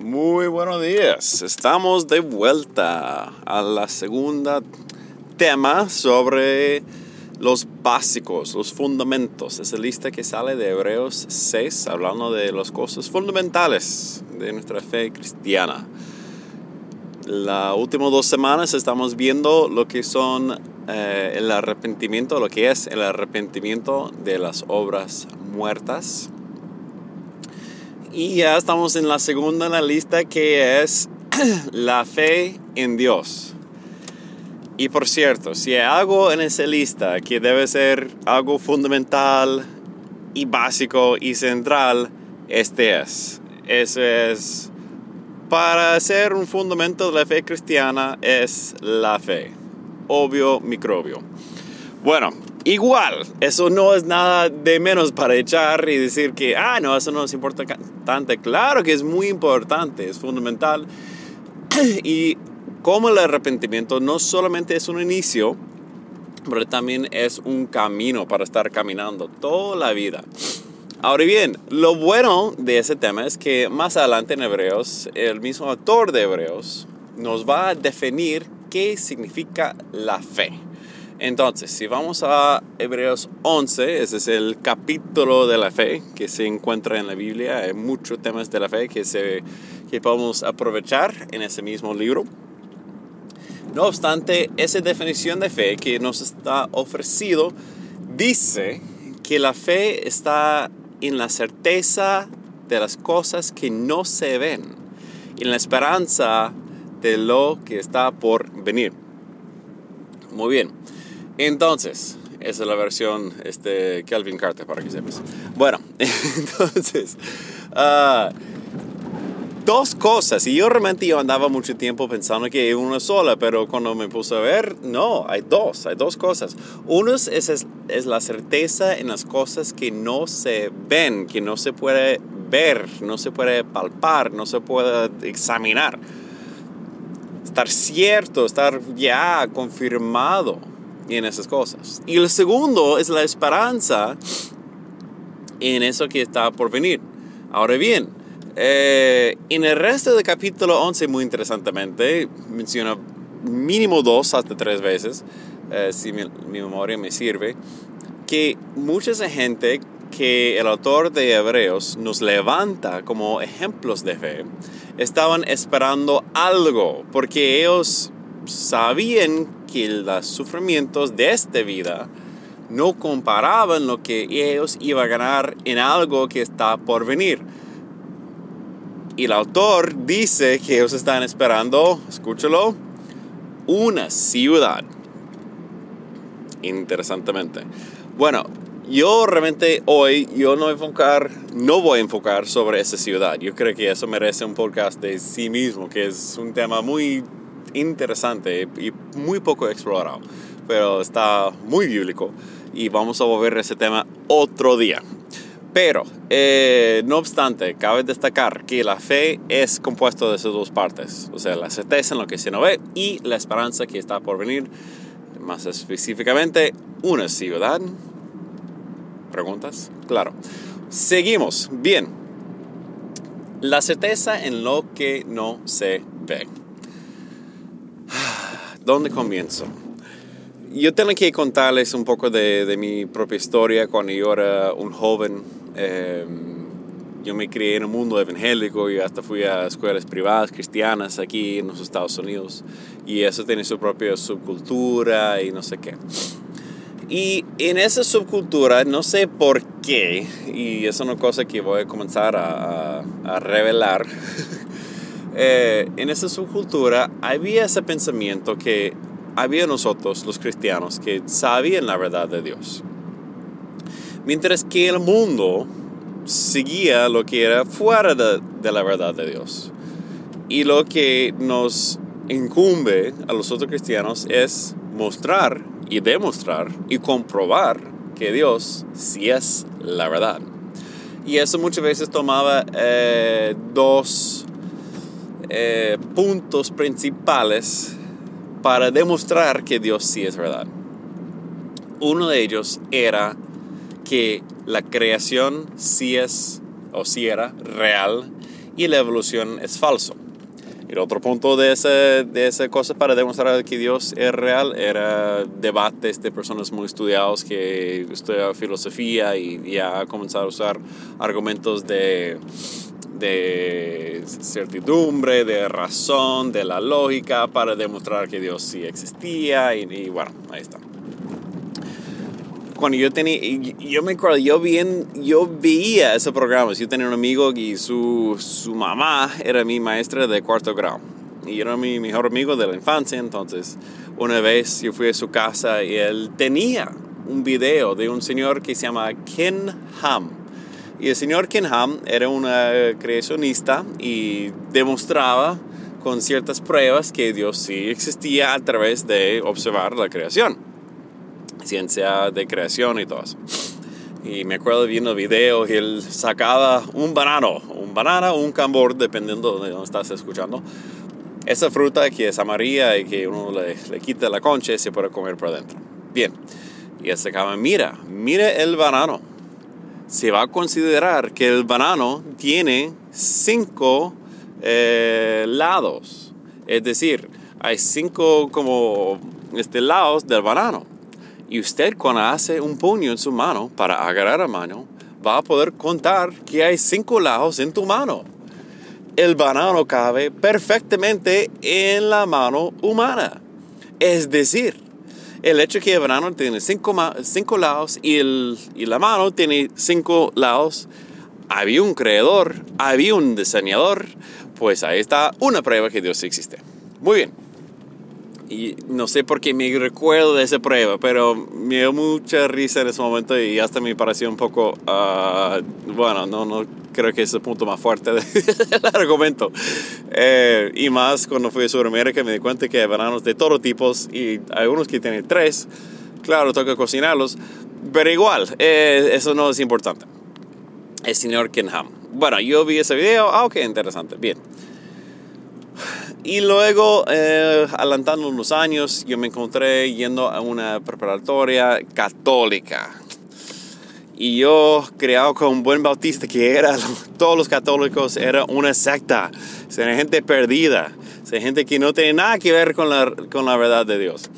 Muy buenos días. Estamos de vuelta a la segunda tema sobre los básicos, los fundamentos. Esa lista que sale de Hebreos 6 hablando de las cosas fundamentales de nuestra fe cristiana. Las últimas dos semanas estamos viendo lo que son eh, el arrepentimiento, lo que es el arrepentimiento de las obras muertas y ya estamos en la segunda en la lista que es la fe en Dios. Y por cierto, si hay algo en esa lista que debe ser algo fundamental y básico y central, este es. Eso es, para ser un fundamento de la fe cristiana, es la fe. Obvio, microbio. Bueno, Igual, eso no es nada de menos para echar y decir que, ah, no, eso no es importante. Claro que es muy importante, es fundamental. y como el arrepentimiento no solamente es un inicio, pero también es un camino para estar caminando toda la vida. Ahora bien, lo bueno de ese tema es que más adelante en Hebreos, el mismo autor de Hebreos nos va a definir qué significa la fe. Entonces, si vamos a Hebreos 11, ese es el capítulo de la fe que se encuentra en la Biblia. Hay muchos temas de la fe que, se, que podemos aprovechar en ese mismo libro. No obstante, esa definición de fe que nos está ofrecido dice que la fe está en la certeza de las cosas que no se ven, en la esperanza de lo que está por venir. Muy bien. Entonces, esa es la versión este, Calvin Carter, para que sepas. Bueno, entonces, uh, dos cosas. Y yo realmente yo andaba mucho tiempo pensando que una sola, pero cuando me puse a ver, no, hay dos, hay dos cosas. Uno es, es, es la certeza en las cosas que no se ven, que no se puede ver, no se puede palpar, no se puede examinar. Estar cierto, estar ya confirmado en esas cosas. Y el segundo es la esperanza en eso que está por venir. Ahora bien, eh, en el resto del capítulo 11, muy interesantemente, menciona mínimo dos hasta tres veces, eh, si mi, mi, memoria me sirve, que mucha gente que el autor de Hebreos nos levanta como ejemplos de fe, estaban esperando algo, porque ellos sabían que los sufrimientos de esta vida no comparaban lo que ellos iban a ganar en algo que está por venir. Y el autor dice que ellos están esperando, escúchalo, una ciudad. Interesantemente. Bueno, yo realmente hoy yo no, enfocar, no voy a enfocar sobre esa ciudad. Yo creo que eso merece un podcast de sí mismo, que es un tema muy interesante y muy poco explorado, pero está muy bíblico y vamos a volver a ese tema otro día. Pero, eh, no obstante, cabe destacar que la fe es compuesto de esas dos partes, o sea, la certeza en lo que se no ve y la esperanza que está por venir, más específicamente, una ciudad. ¿Preguntas? Claro. Seguimos. Bien. La certeza en lo que no se ve. ¿Dónde comienzo? Yo tengo que contarles un poco de, mi propia historia cuando yo era un joven. Em, yo me crié en un mundo evangélico y hasta fui a escuelas privadas cristianas aquí en los Estados Unidos. Y eso tiene su propia subcultura y no sé qué. Y en esa subcultura, no sé por qué, y es una cosa que voy a comenzar a, a revelar, Eh, en esa subcultura había ese pensamiento que había nosotros, los cristianos, que sabían la verdad de Dios. Mientras que el mundo seguía lo que era fuera de, la verdad de Dios. Y lo que nos incumbe a los otros cristianos es mostrar y demostrar y comprobar que Dios sí es la verdad. Y eso muchas veces tomaba eh, dos eh, puntos principales para demostrar que Dios sí es verdad. Uno de ellos era que la creación sí es o sí era real y la evolución es falso. El otro punto de esa, de esa cosa para demostrar que Dios es real era debates de personas muy estudiadas que estudian filosofía y ya han comenzado a usar argumentos de, de certidumbre, de razón, de la lógica para demostrar que Dios sí existía y, y bueno, ahí está cuando yo tenía, yo me acuerdo, yo, bien, yo veía ese programa. Yo tenía un amigo y su, su mamá era mi maestra de cuarto grado. Y era mi mejor amigo de la infancia. Entonces, una vez yo fui a su casa y él tenía un video de un señor que se llama Ken Ham. Y el señor Ken Ham era un creacionista y demostraba con ciertas pruebas que Dios sí existía a través de observar la creación ciencia de creación y todo eso. Y me acuerdo viendo videos y él sacaba un banano, un banana o un cambor, dependiendo de dónde estás escuchando. Esa fruta que es amarilla y que uno le, le quita la concha y se puede comer por dentro. Bien. Y él sacaba, mira, mire el banano. Se va a considerar que el banano tiene cinco eh, lados. Es decir, hay cinco como este, lados del banano. Y usted cuando hace un puño en su mano para agarrar a mano, va a poder contar que hay cinco lados en tu mano. El banano cabe perfectamente en la mano humana. Es decir, el hecho que el banano tiene cinco, cinco lados y, el, y la mano tiene cinco lados, había un creador, había un diseñador, pues ahí está una prueba que Dios existe. Muy bien. Y no sé por qué me recuerdo de esa prueba, pero me dio mucha risa en ese momento y hasta me pareció un poco, uh, bueno, no, no creo que es el punto más fuerte del argumento. Eh, y más cuando fui a Sudamérica me di cuenta que hay bananos de todos tipos y hay unos que tienen tres, claro, toca cocinarlos, pero igual, eh, eso no es importante. El señor Kenham. Bueno, yo vi ese video, ah, ok, interesante, bien. Y luego, eh, adelantando unos años, yo me encontré yendo a una preparatoria católica. Y yo, creado con buen bautista que era, todos los católicos, era una secta. Era gente perdida. Era gente que no tiene nada que ver con la, con la verdad de Dios.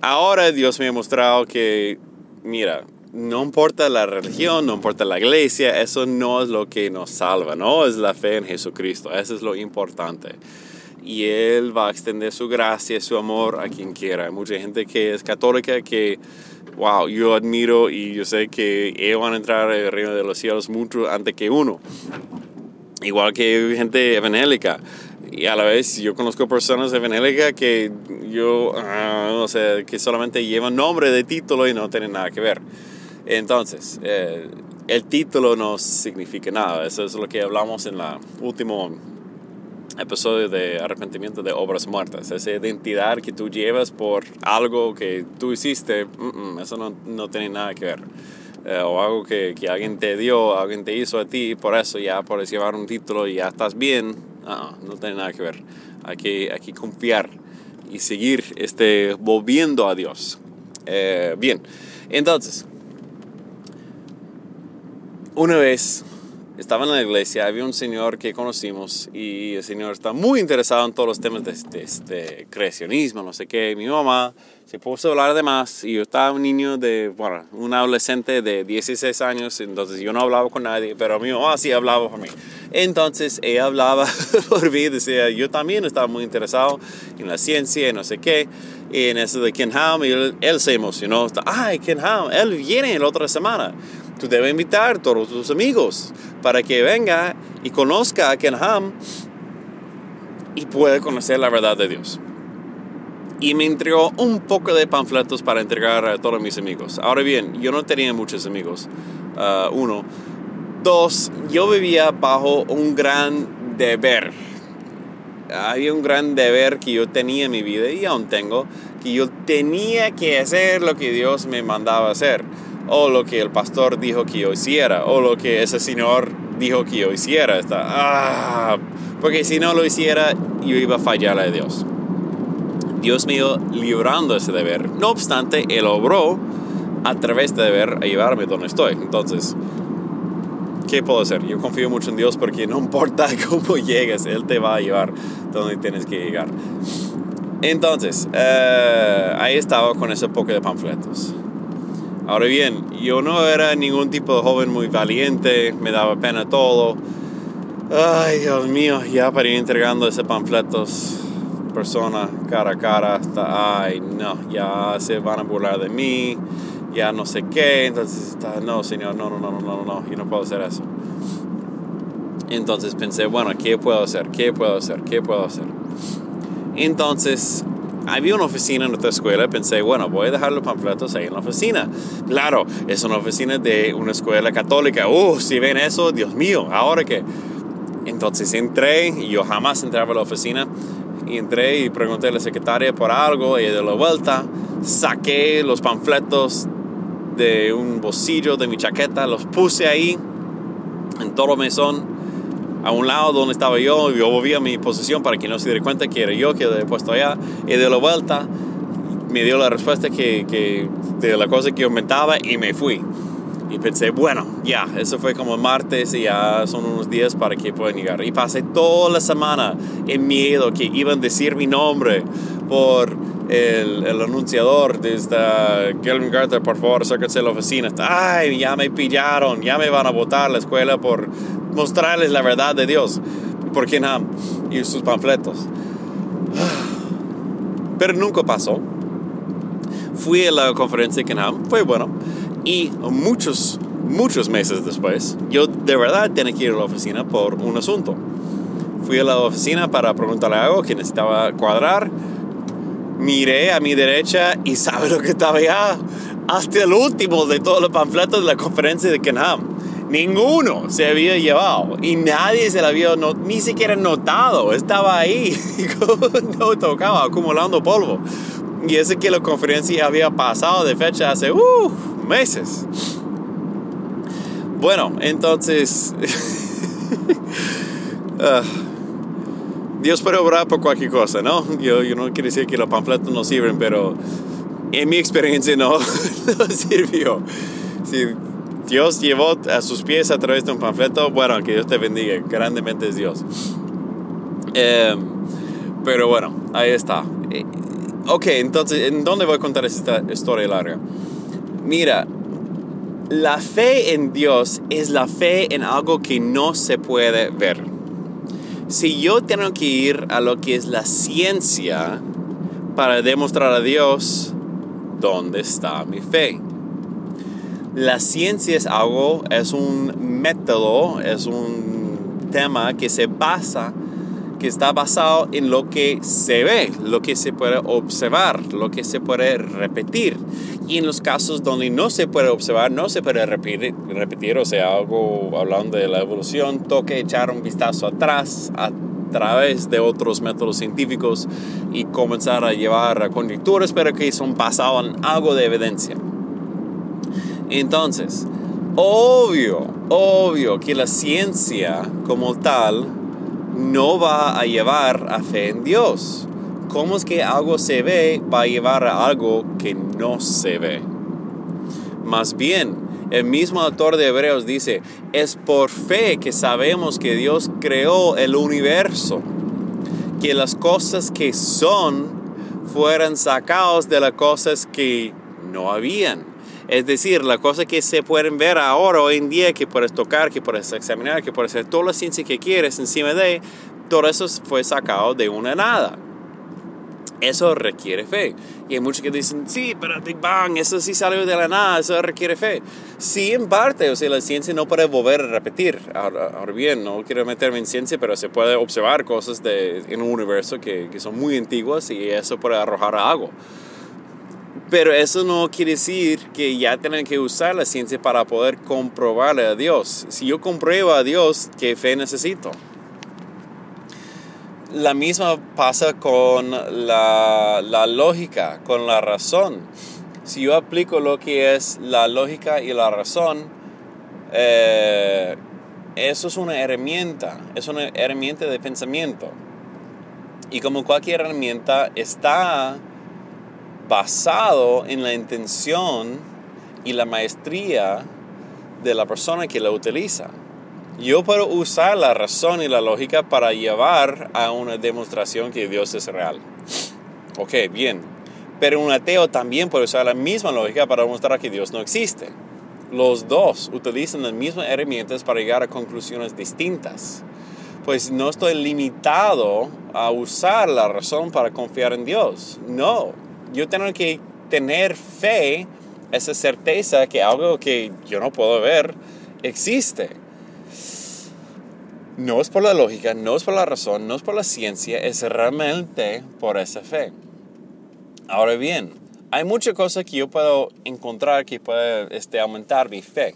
Ahora Dios me ha mostrado que, mira, no importa la religión, no importa la iglesia, eso no es lo que nos salva, no es la fe en Jesucristo, eso es lo importante y Él va a extender su gracia, su amor a quien quiera. Hay mucha gente que es católica que, wow, yo admiro y yo sé que ellos van a entrar al reino de los cielos mucho antes que uno. Igual que gente evangélica. Y a la vez yo conozco personas evangélicas que yo, ah, no sé, que solamente llevan nombre de título y no tienen nada que ver. Entonces, eh, el título no significa nada. Eso es lo que hablamos en la última episodio de arrepentimiento de obras muertas. Esa identidad que tú llevas por algo que tú hiciste, eso no, no, tiene nada que ver. Eh, o algo que, que, alguien te dio, alguien te hizo a ti, por eso ya puedes llevar un título y ya estás bien. No, no tiene nada que ver. Hay que, hay que confiar y seguir este, volviendo a Dios. Eh, bien, entonces, una vez estaba en la iglesia, había un señor que conocimos y el señor está muy interesado en todos los temas de, este creacionismo, no sé qué. Mi mamá se puso a hablar de más y yo estaba un niño de, bueno, un adolescente de 16 años, entonces yo no hablaba con nadie, pero mi mamá sí hablaba por mí. Entonces ella hablaba por mí, decía, yo también estaba muy interesado en la ciencia y no sé qué, y en eso de Ken Ham, y él, él se emocionó, ay, Ken Ham, él viene la otra semana tú debes invitar a todos tus amigos para que venga y conozca a Ken Ham y pueda conocer la verdad de Dios. Y me entregó un poco de panfletos para entregar a todos mis amigos. Ahora bien, yo no tenía muchos amigos. Uh, uno. Dos, yo vivía bajo un gran deber. Había un gran deber que yo tenía en mi vida y aún tengo, que yo tenía que hacer lo que Dios me mandaba hacer o lo que el pastor dijo que yo hiciera, o lo que ese señor dijo que yo hiciera. Está, ah, porque si no lo hiciera, yo iba a fallar a Dios. Dios iba librando ese deber. No obstante, Él obró a través de deber a llevarme donde estoy. Entonces, ¿qué puedo hacer? Yo confío mucho en Dios porque no importa cómo llegues, Él te va a llevar donde tienes que llegar. Entonces, eh, ahí estaba con ese poco de panfletos. Ahora bien, yo no era ningún tipo de joven muy valiente, me daba pena todo. Ay, Dios mío, ya para ir entregando esos panfletos persona cara a cara, hasta, ay, no, ya se van a burlar de mí, ya no sé qué, entonces no, señor, no, no, no, no, no, no, yo no puedo hacer eso. Entonces pensé, bueno, ¿qué puedo hacer? ¿Qué puedo hacer? ¿Qué puedo hacer? Entonces, había una oficina en nuestra escuela, pensé, bueno, voy a dejar los panfletos ahí en la oficina. Claro, es una oficina de una escuela católica. Uh, si ven eso, Dios mío, ahora que... Entonces entré y yo jamás entraba a la oficina. Y entré y pregunté a la secretaria por algo y de la vuelta saqué los panfletos de un bolsillo de mi chaqueta, los puse ahí en todo mesón, a un lado donde estaba yo, yo volví a mi posición para que no se diera cuenta que era yo que había puesto allá, y de la vuelta me dio la respuesta que, de la cosa que yo y me fui. Y pensé, bueno, ya, eso fue como martes y ya son unos días para que puedan llegar. Y pasé toda la semana en miedo que iban a decir mi nombre por el, el anunciador de esta Kelvin Carter, por favor, acérquese a la oficina. Ay, ya me pillaron, ya me van a votar la escuela por mostrarles la verdad de Dios. Por Kenham y sus panfletos. Pero nunca pasó. Fui a la conferencia de Kenham, fue bueno. Y muchos, muchos meses después, yo de verdad tenía que ir a la oficina por un asunto. Fui a la oficina para preguntarle algo que necesitaba cuadrar miré a mi derecha y sabe lo que estaba allá. Hasta el último de todos los panfletos de la conferencia de Kenham. Ninguno se había llevado y nadie se lo había ni siquiera notado. Estaba ahí, no tocaba, acumulando polvo. Y ese que la conferencia había pasado de fecha hace uh, meses. Bueno, entonces... uh, Dios puede obrar por cualquier cosa, ¿no? Yo, no quiero decir que los panfletos no sirven, pero en mi experiencia no, no sirvió. Si Dios llevó a sus pies a través de un panfleto, bueno, que Dios te bendiga, grandemente es Dios. Eh, pero bueno, ahí está. Eh, ok, entonces, ¿en dónde voy a contar esta historia larga? Mira, la fe en Dios es la fe en algo que no se puede ver si yo tengo que ir a lo que es la ciencia para demostrar a Dios dónde está mi fe. La ciencia es algo, es un método, es un tema que se basa que está basado en lo que se ve, lo que se puede observar, lo que se puede repetir. Y en los casos donde no se puede observar, no se puede repetir, repetir o sea, algo hablando de la evolución, toque echar un vistazo atrás a través de otros métodos científicos y comenzar a llevar a conjeturas, pero que son basados en algo de evidencia. Entonces, obvio, obvio que la ciencia como tal no va a llevar a fe en Dios. ¿Cómo es que algo se ve va a llevar a algo que no se ve? Más bien, el mismo autor de Hebreos dice, es por fe que sabemos que Dios creó el universo, que las cosas que son fueran sacados de las cosas que no habían. Es decir, las cosas que se pueden ver ahora, hoy en día, que puedes tocar, que puedes examinar, que puedes hacer toda la ciencia que quieres encima de, todo eso fue sacado de una nada. Eso requiere fe. Y hay muchos que dicen, sí, pero Big Bang, eso sí salió de la nada, eso requiere fe. Sí, en parte, o sea, la ciencia no puede volver a repetir. Ahora, bien, no quiero meterme en ciencia, pero se puede observar cosas de, en un universo que, que son muy antiguas y eso puede arrojar algo. Pero eso no quiere decir que ya tienen que usar la ciencia para poder comprobarle a Dios. Si yo compruebo a Dios, ¿qué fe necesito? La misma pasa con la, la lógica, con la razón. Si yo aplico lo que es la lógica y la razón, eh, eso es una herramienta, es una herramienta de pensamiento. Y como cualquier herramienta está basado en la intención y la maestría de la persona que la utiliza. Yo puedo usar la razón y la lógica para llevar a una demostración que Dios es real. Ok, bien. Pero un ateo también puede usar la misma lógica para demostrar que Dios no existe. Los dos utilizan las mismas herramientas para llegar a conclusiones distintas. Pues no estoy limitado a usar la razón para confiar en Dios. No, yo tengo que tener fe, esa certeza que algo que yo no puedo ver existe. No es por la lógica, no es por la razón, no es por la ciencia, es realmente por esa fe. Ahora bien, hay muchas cosas que yo puedo encontrar que pueden este, aumentar mi fe.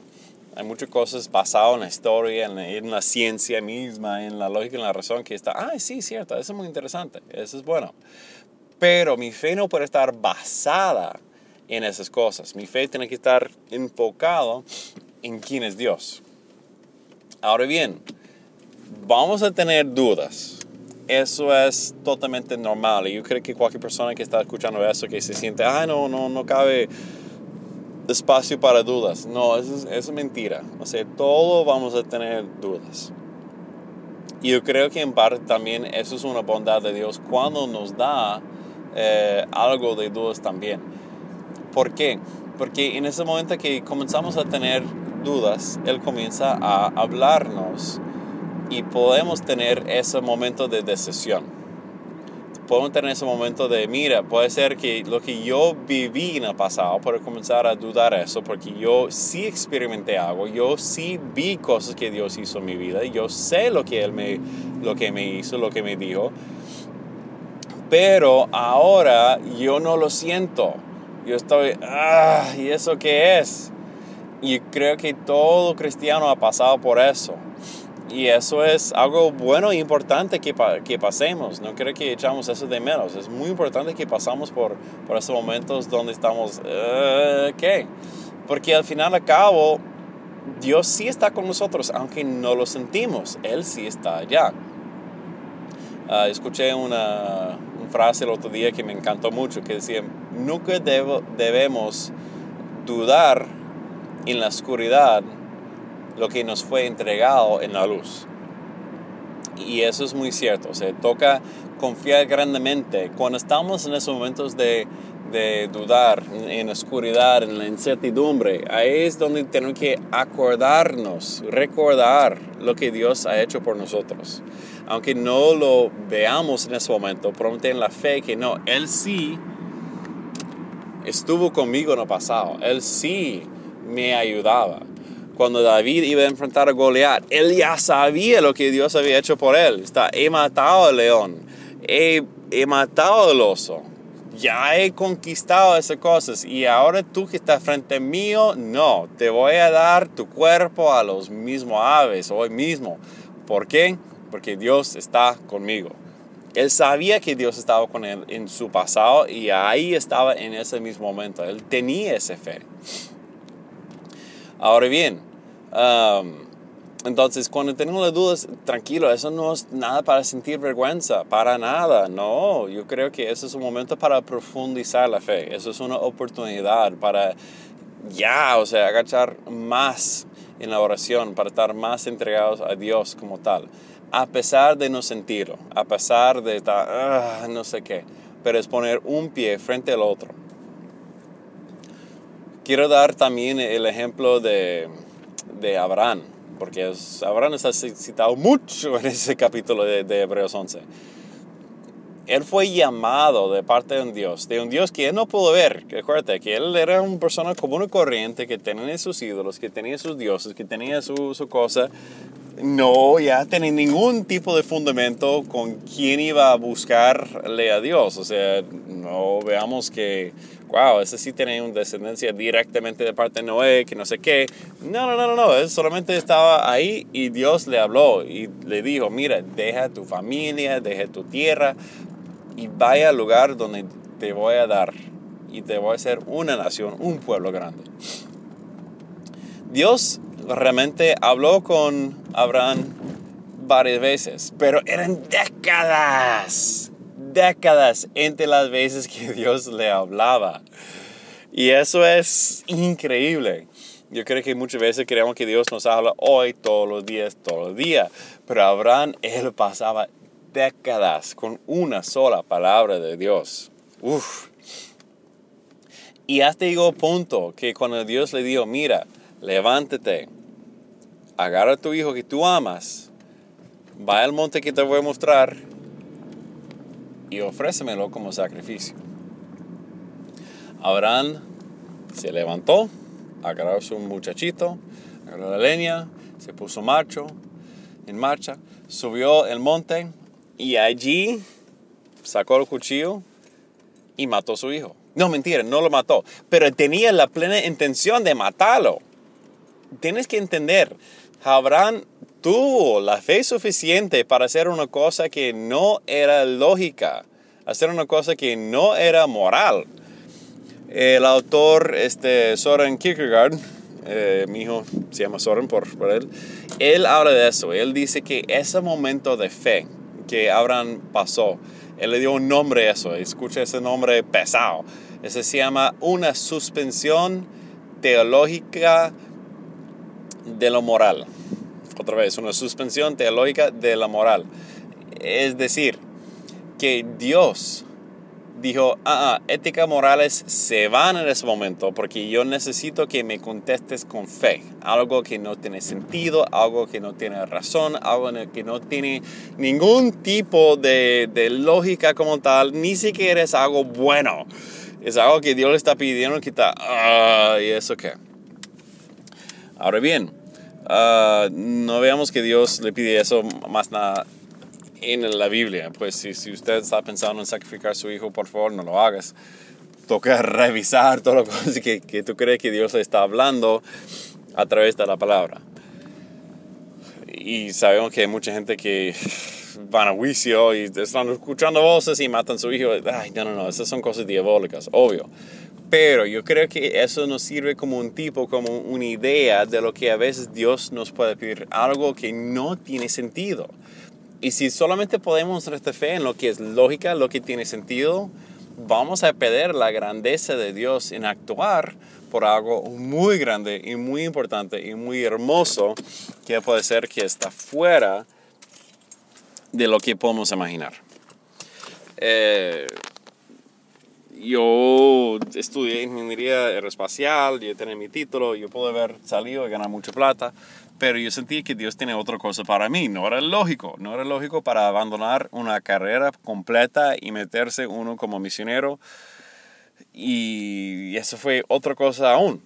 Hay muchas cosas basadas en la historia, en la, en la, ciencia misma, en la lógica, en la razón, que está, ah, sí, cierto, eso es muy interesante, eso es bueno. Pero mi fe no puede estar basada en esas cosas. Mi fe tiene que estar enfocado en quién es Dios. Ahora bien, vamos a tener dudas. Eso es totalmente normal. Y yo creo que cualquier persona que está escuchando eso, que se siente, ah, no, no, no cabe espacio para dudas. No, eso es, eso es mentira. O sea, todos vamos a tener dudas. Y yo creo que en parte también eso es una bondad de Dios cuando nos da eh, algo de dudas también. ¿Por qué? Porque en ese momento que comenzamos a tener dudas, Él comienza a hablarnos y podemos tener ese momento de decisión. Podemos tener ese momento de, mira, puede ser que lo que yo viví en el pasado, puedo comenzar a dudar eso, porque yo sí experimenté algo, yo sí vi cosas que Dios hizo en mi vida, yo sé lo que Él me, lo que me hizo, lo que me dijo, pero ahora yo no lo siento. Yo estoy, ah, ¿y eso qué es? Y creo que todo cristiano ha pasado por eso. Y eso es algo bueno e importante que, que pasemos. No creo que echamos eso de menos. Es muy importante que pasamos por, por esos momentos donde estamos, uh, ¿qué? Porque al final al cabo, Dios sí está con nosotros, aunque no lo sentimos. Él sí está allá. Uh, escuché una, frase el otro día que me encantó mucho, que decía, nunca debo, debemos dudar en la oscuridad lo que nos fue entregado en la luz. Y eso es muy cierto, se toca confiar grandemente. Cuando estamos en esos momentos de, de dudar, en la oscuridad, en la incertidumbre, ahí es donde tenemos que acordarnos, recordar lo que Dios ha hecho por nosotros. Aunque no lo veamos en ese momento, prometer en la fe que no, Él sí estuvo conmigo en el pasado, Él sí me ayudaba cuando David iba a enfrentar a Goliat, él ya sabía lo que Dios había hecho por él. Está, he matado al león, he, he matado al oso, ya he conquistado esas cosas y ahora tú que estás frente a mí, no, te voy a dar tu cuerpo a los mismos aves hoy mismo. ¿Por qué? Porque Dios está conmigo. Él sabía que Dios estaba con él en su pasado y ahí estaba en ese mismo momento. Él tenía esa fe. Ahora bien, entonces, cuando tenemos las dudas, tranquilo, eso no es nada para sentir vergüenza, para nada, no. Yo creo que eso es un momento para profundizar la fe, eso es una oportunidad para ya, o sea, agachar más en la oración, para estar más entregados a Dios como tal, a pesar de no sentirlo, a pesar de estar, ah, no sé qué, pero es poner un pie frente al otro. Quiero dar también el ejemplo de de Abraham, porque Abraham está citado mucho en ese capítulo de, de Hebreos 11. Él fue llamado de parte de un Dios, de un Dios que él no pudo ver. Recuerda que él era una persona común y corriente, que tenía sus ídolos, que tenía sus dioses, que tenía su, su cosa. No, ya tenía ningún tipo de fundamento con quién iba a buscarle a Dios. O sea, no veamos que wow, ese sí tenía una descendencia directamente de parte de Noé, que no sé qué. No, no, no, no, no, él solamente estaba ahí y Dios le habló y le dijo, mira, deja tu familia, deja tu tierra y vaya al lugar donde te voy a dar y te voy a hacer una nación, un pueblo grande. Dios realmente habló con Abraham varias veces, pero eran décadas décadas entre las veces que Dios le hablaba. Y eso es increíble. Yo creo que muchas veces creemos que Dios nos habla hoy, todos los días, todos los días. Pero Abraham, él pasaba décadas con una sola palabra de Dios. Uf. Y hasta llegó punto que cuando Dios le dijo, mira, levántate, agarra a tu hijo que tú amas, va al monte que te voy a mostrar y ofrécemelo como sacrificio. Abraham se levantó, agarró a su muchachito, agarró la leña, se puso en marcha, subió el monte y allí sacó el cuchillo y mató a su hijo. No, mentira, no lo mató, pero tenía la plena intención de matarlo. Tienes que entender, Abraham tuvo la fe suficiente para hacer una cosa que no era lógica, hacer una cosa que no era moral. El autor este, Soren Kierkegaard, eh, mi hijo se llama Soren por, por, él, él habla de eso. Él dice que ese momento de fe que Abraham pasó, él le dio un nombre a eso, escucha ese nombre pesado. Ese se llama una suspensión teológica de lo moral. Otra vez, una suspensión teológica de la moral. Es decir, que Dios dijo, ah, ah, ética morales se van en ese momento porque yo necesito que me contestes con fe. Algo que no tiene sentido, algo que no tiene razón, algo que no tiene ningún tipo de, de lógica como tal, ni siquiera es algo bueno. Es algo que Dios le está pidiendo que está, ah, ¿y eso qué? Ahora bien, ah, no veamos que Dios le pide eso más nada en la Biblia. Pues si, usted está pensando en sacrificar a su hijo, por favor, no lo hagas. Toca revisar todo lo que, que tú crees que Dios está hablando a través de la palabra. Y sabemos que hay mucha gente que van a juicio y están escuchando voces y matan a su hijo. Ay, no, no, no, esas son cosas diabólicas, obvio. Pero yo creo que eso nos sirve como un tipo, como una idea de lo que a veces Dios nos puede pedir, algo que no tiene sentido. Y si solamente podemos nuestra fe en lo que es lógica, lo que tiene sentido, vamos a perder la grandeza de Dios en actuar por algo muy grande y muy importante y muy hermoso que puede ser que está fuera de lo que podemos imaginar. Eh, yo estudié ingeniería aeroespacial, yo tenía mi título, yo puedo haber salido y ganar mucha plata, pero yo sentí que Dios tiene otra cosa para mí. No era lógico, no era lógico para abandonar una carrera completa y meterse uno como misionero. Y eso fue otra cosa aún.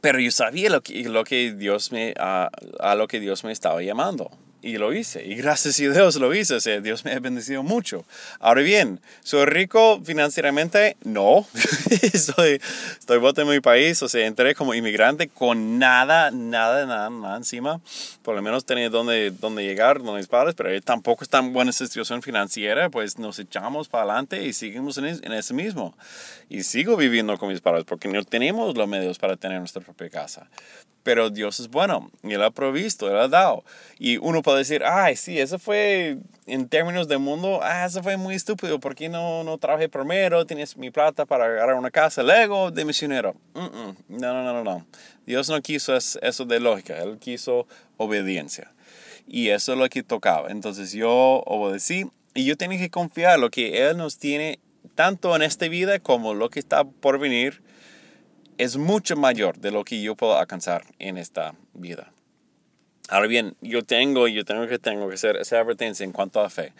Pero yo sabía lo que, lo que Dios me, a, a lo que Dios me estaba llamando y lo hice. Y gracias a Dios lo hice. O sea, Dios me ha bendecido mucho. Ahora bien, ¿soy rico financieramente? No. estoy, estoy en mi país. O sea, entré como inmigrante con nada, nada, nada, nada encima. Por lo menos tenía donde, donde llegar, donde mis padres. Pero tampoco es tan buena situación financiera. Pues nos echamos para adelante y seguimos en, en ese mismo. Y sigo viviendo con mis padres porque no tenemos los medios para tener nuestra propia casa pero Dios es bueno y Él ha provisto, Él ha dado. Y uno puede decir, ay, sí, eso fue en términos de mundo, ah, eso fue muy estúpido, ¿por qué no, no trabajé primero? Tienes mi plata para agarrar una casa, luego de misionero. No, no, no, no. Dios no quiso eso de lógica, Él quiso obediencia. Y eso es lo que tocaba. Entonces yo obedecí y yo tenía que confiar lo que Él nos tiene tanto en esta vida como lo que está por venir es mucho mayor de lo que yo puedo alcanzar en esta vida. Ahora bien, yo tengo, yo tengo que, tengo que hacer esa advertencia en cuanto a fe.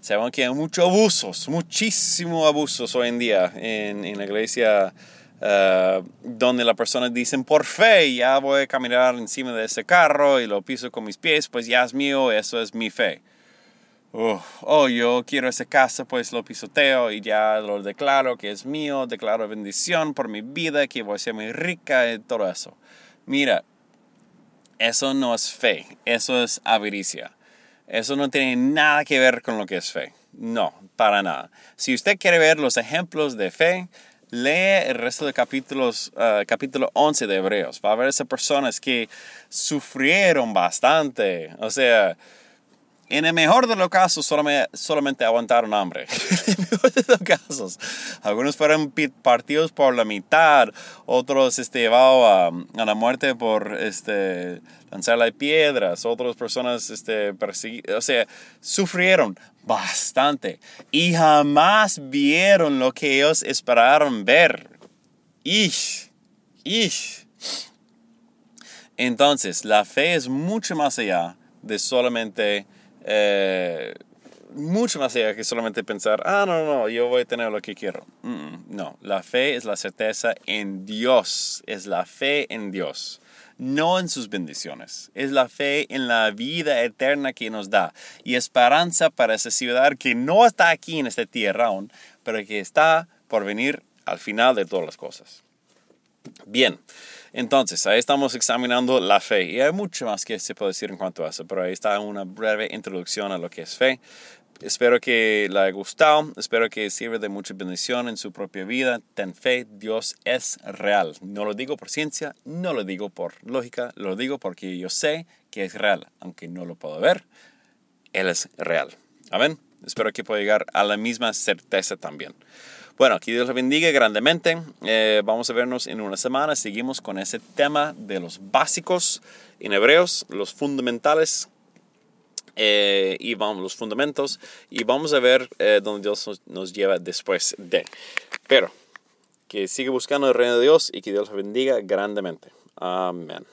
Saben que hay muchos abusos, muchísimos abusos hoy en día en, en la iglesia uh, donde las personas dicen por fe ya voy a caminar encima de ese carro y lo piso con mis pies, pues ya es mío, eso es mi fe oh, yo quiero esa casa, pues lo pisoteo y ya lo declaro que es mío, declaro bendición por mi vida, que voy a ser muy rica y todo eso. Mira, eso no es fe, eso es avaricia. Eso no tiene nada que ver con lo que es fe. No, para nada. Si usted quiere ver los ejemplos de fe, lee el resto de capítulos, uh, capítulo 11 de Hebreos. Va a ver esas personas que sufrieron bastante. O sea, En el mejor de los casos, solamente, solamente aguantaron hambre. en el mejor de los casos. Algunos fueron partidos por la mitad, otros este, llevados a, a, la muerte por este, lanzarle piedras, otras personas este, perseguidas. O sea, sufrieron bastante y jamás vieron lo que ellos esperaron ver. ¡Ish! ¡Ish! Entonces, la fe es mucho más allá de solamente eh, mucho más allá que solamente pensar, ah, no, no, yo voy a tener lo que quiero. no, la fe es la certeza en Dios, es la fe en Dios, no en sus bendiciones, es la fe en la vida eterna que nos da y esperanza para esa ciudad que no está aquí en esta tierra aún, pero que está por venir al final de todas las cosas. Bien, entonces ahí estamos examinando la fe y hay mucho más que se puede decir en cuanto a eso, pero ahí está una breve introducción a lo que es fe. Espero que le haya gustado, espero que sirva de mucha bendición en su propia vida. Ten fe, Dios es real. No lo digo por ciencia, no lo digo por lógica, lo digo porque yo sé que es real, aunque no lo puedo ver, Él es real. Amén. Espero que pueda llegar a la misma certeza también. Bueno, que Dios les bendiga grandemente. Eh, vamos a vernos en una semana. Seguimos con ese tema de los básicos en hebreos, los fundamentales. Eh, y vamos, los fundamentos. Y vamos a ver eh, dónde Dios nos, lleva después de. Pero que siga buscando el reino de Dios y que Dios les bendiga grandemente. Amén.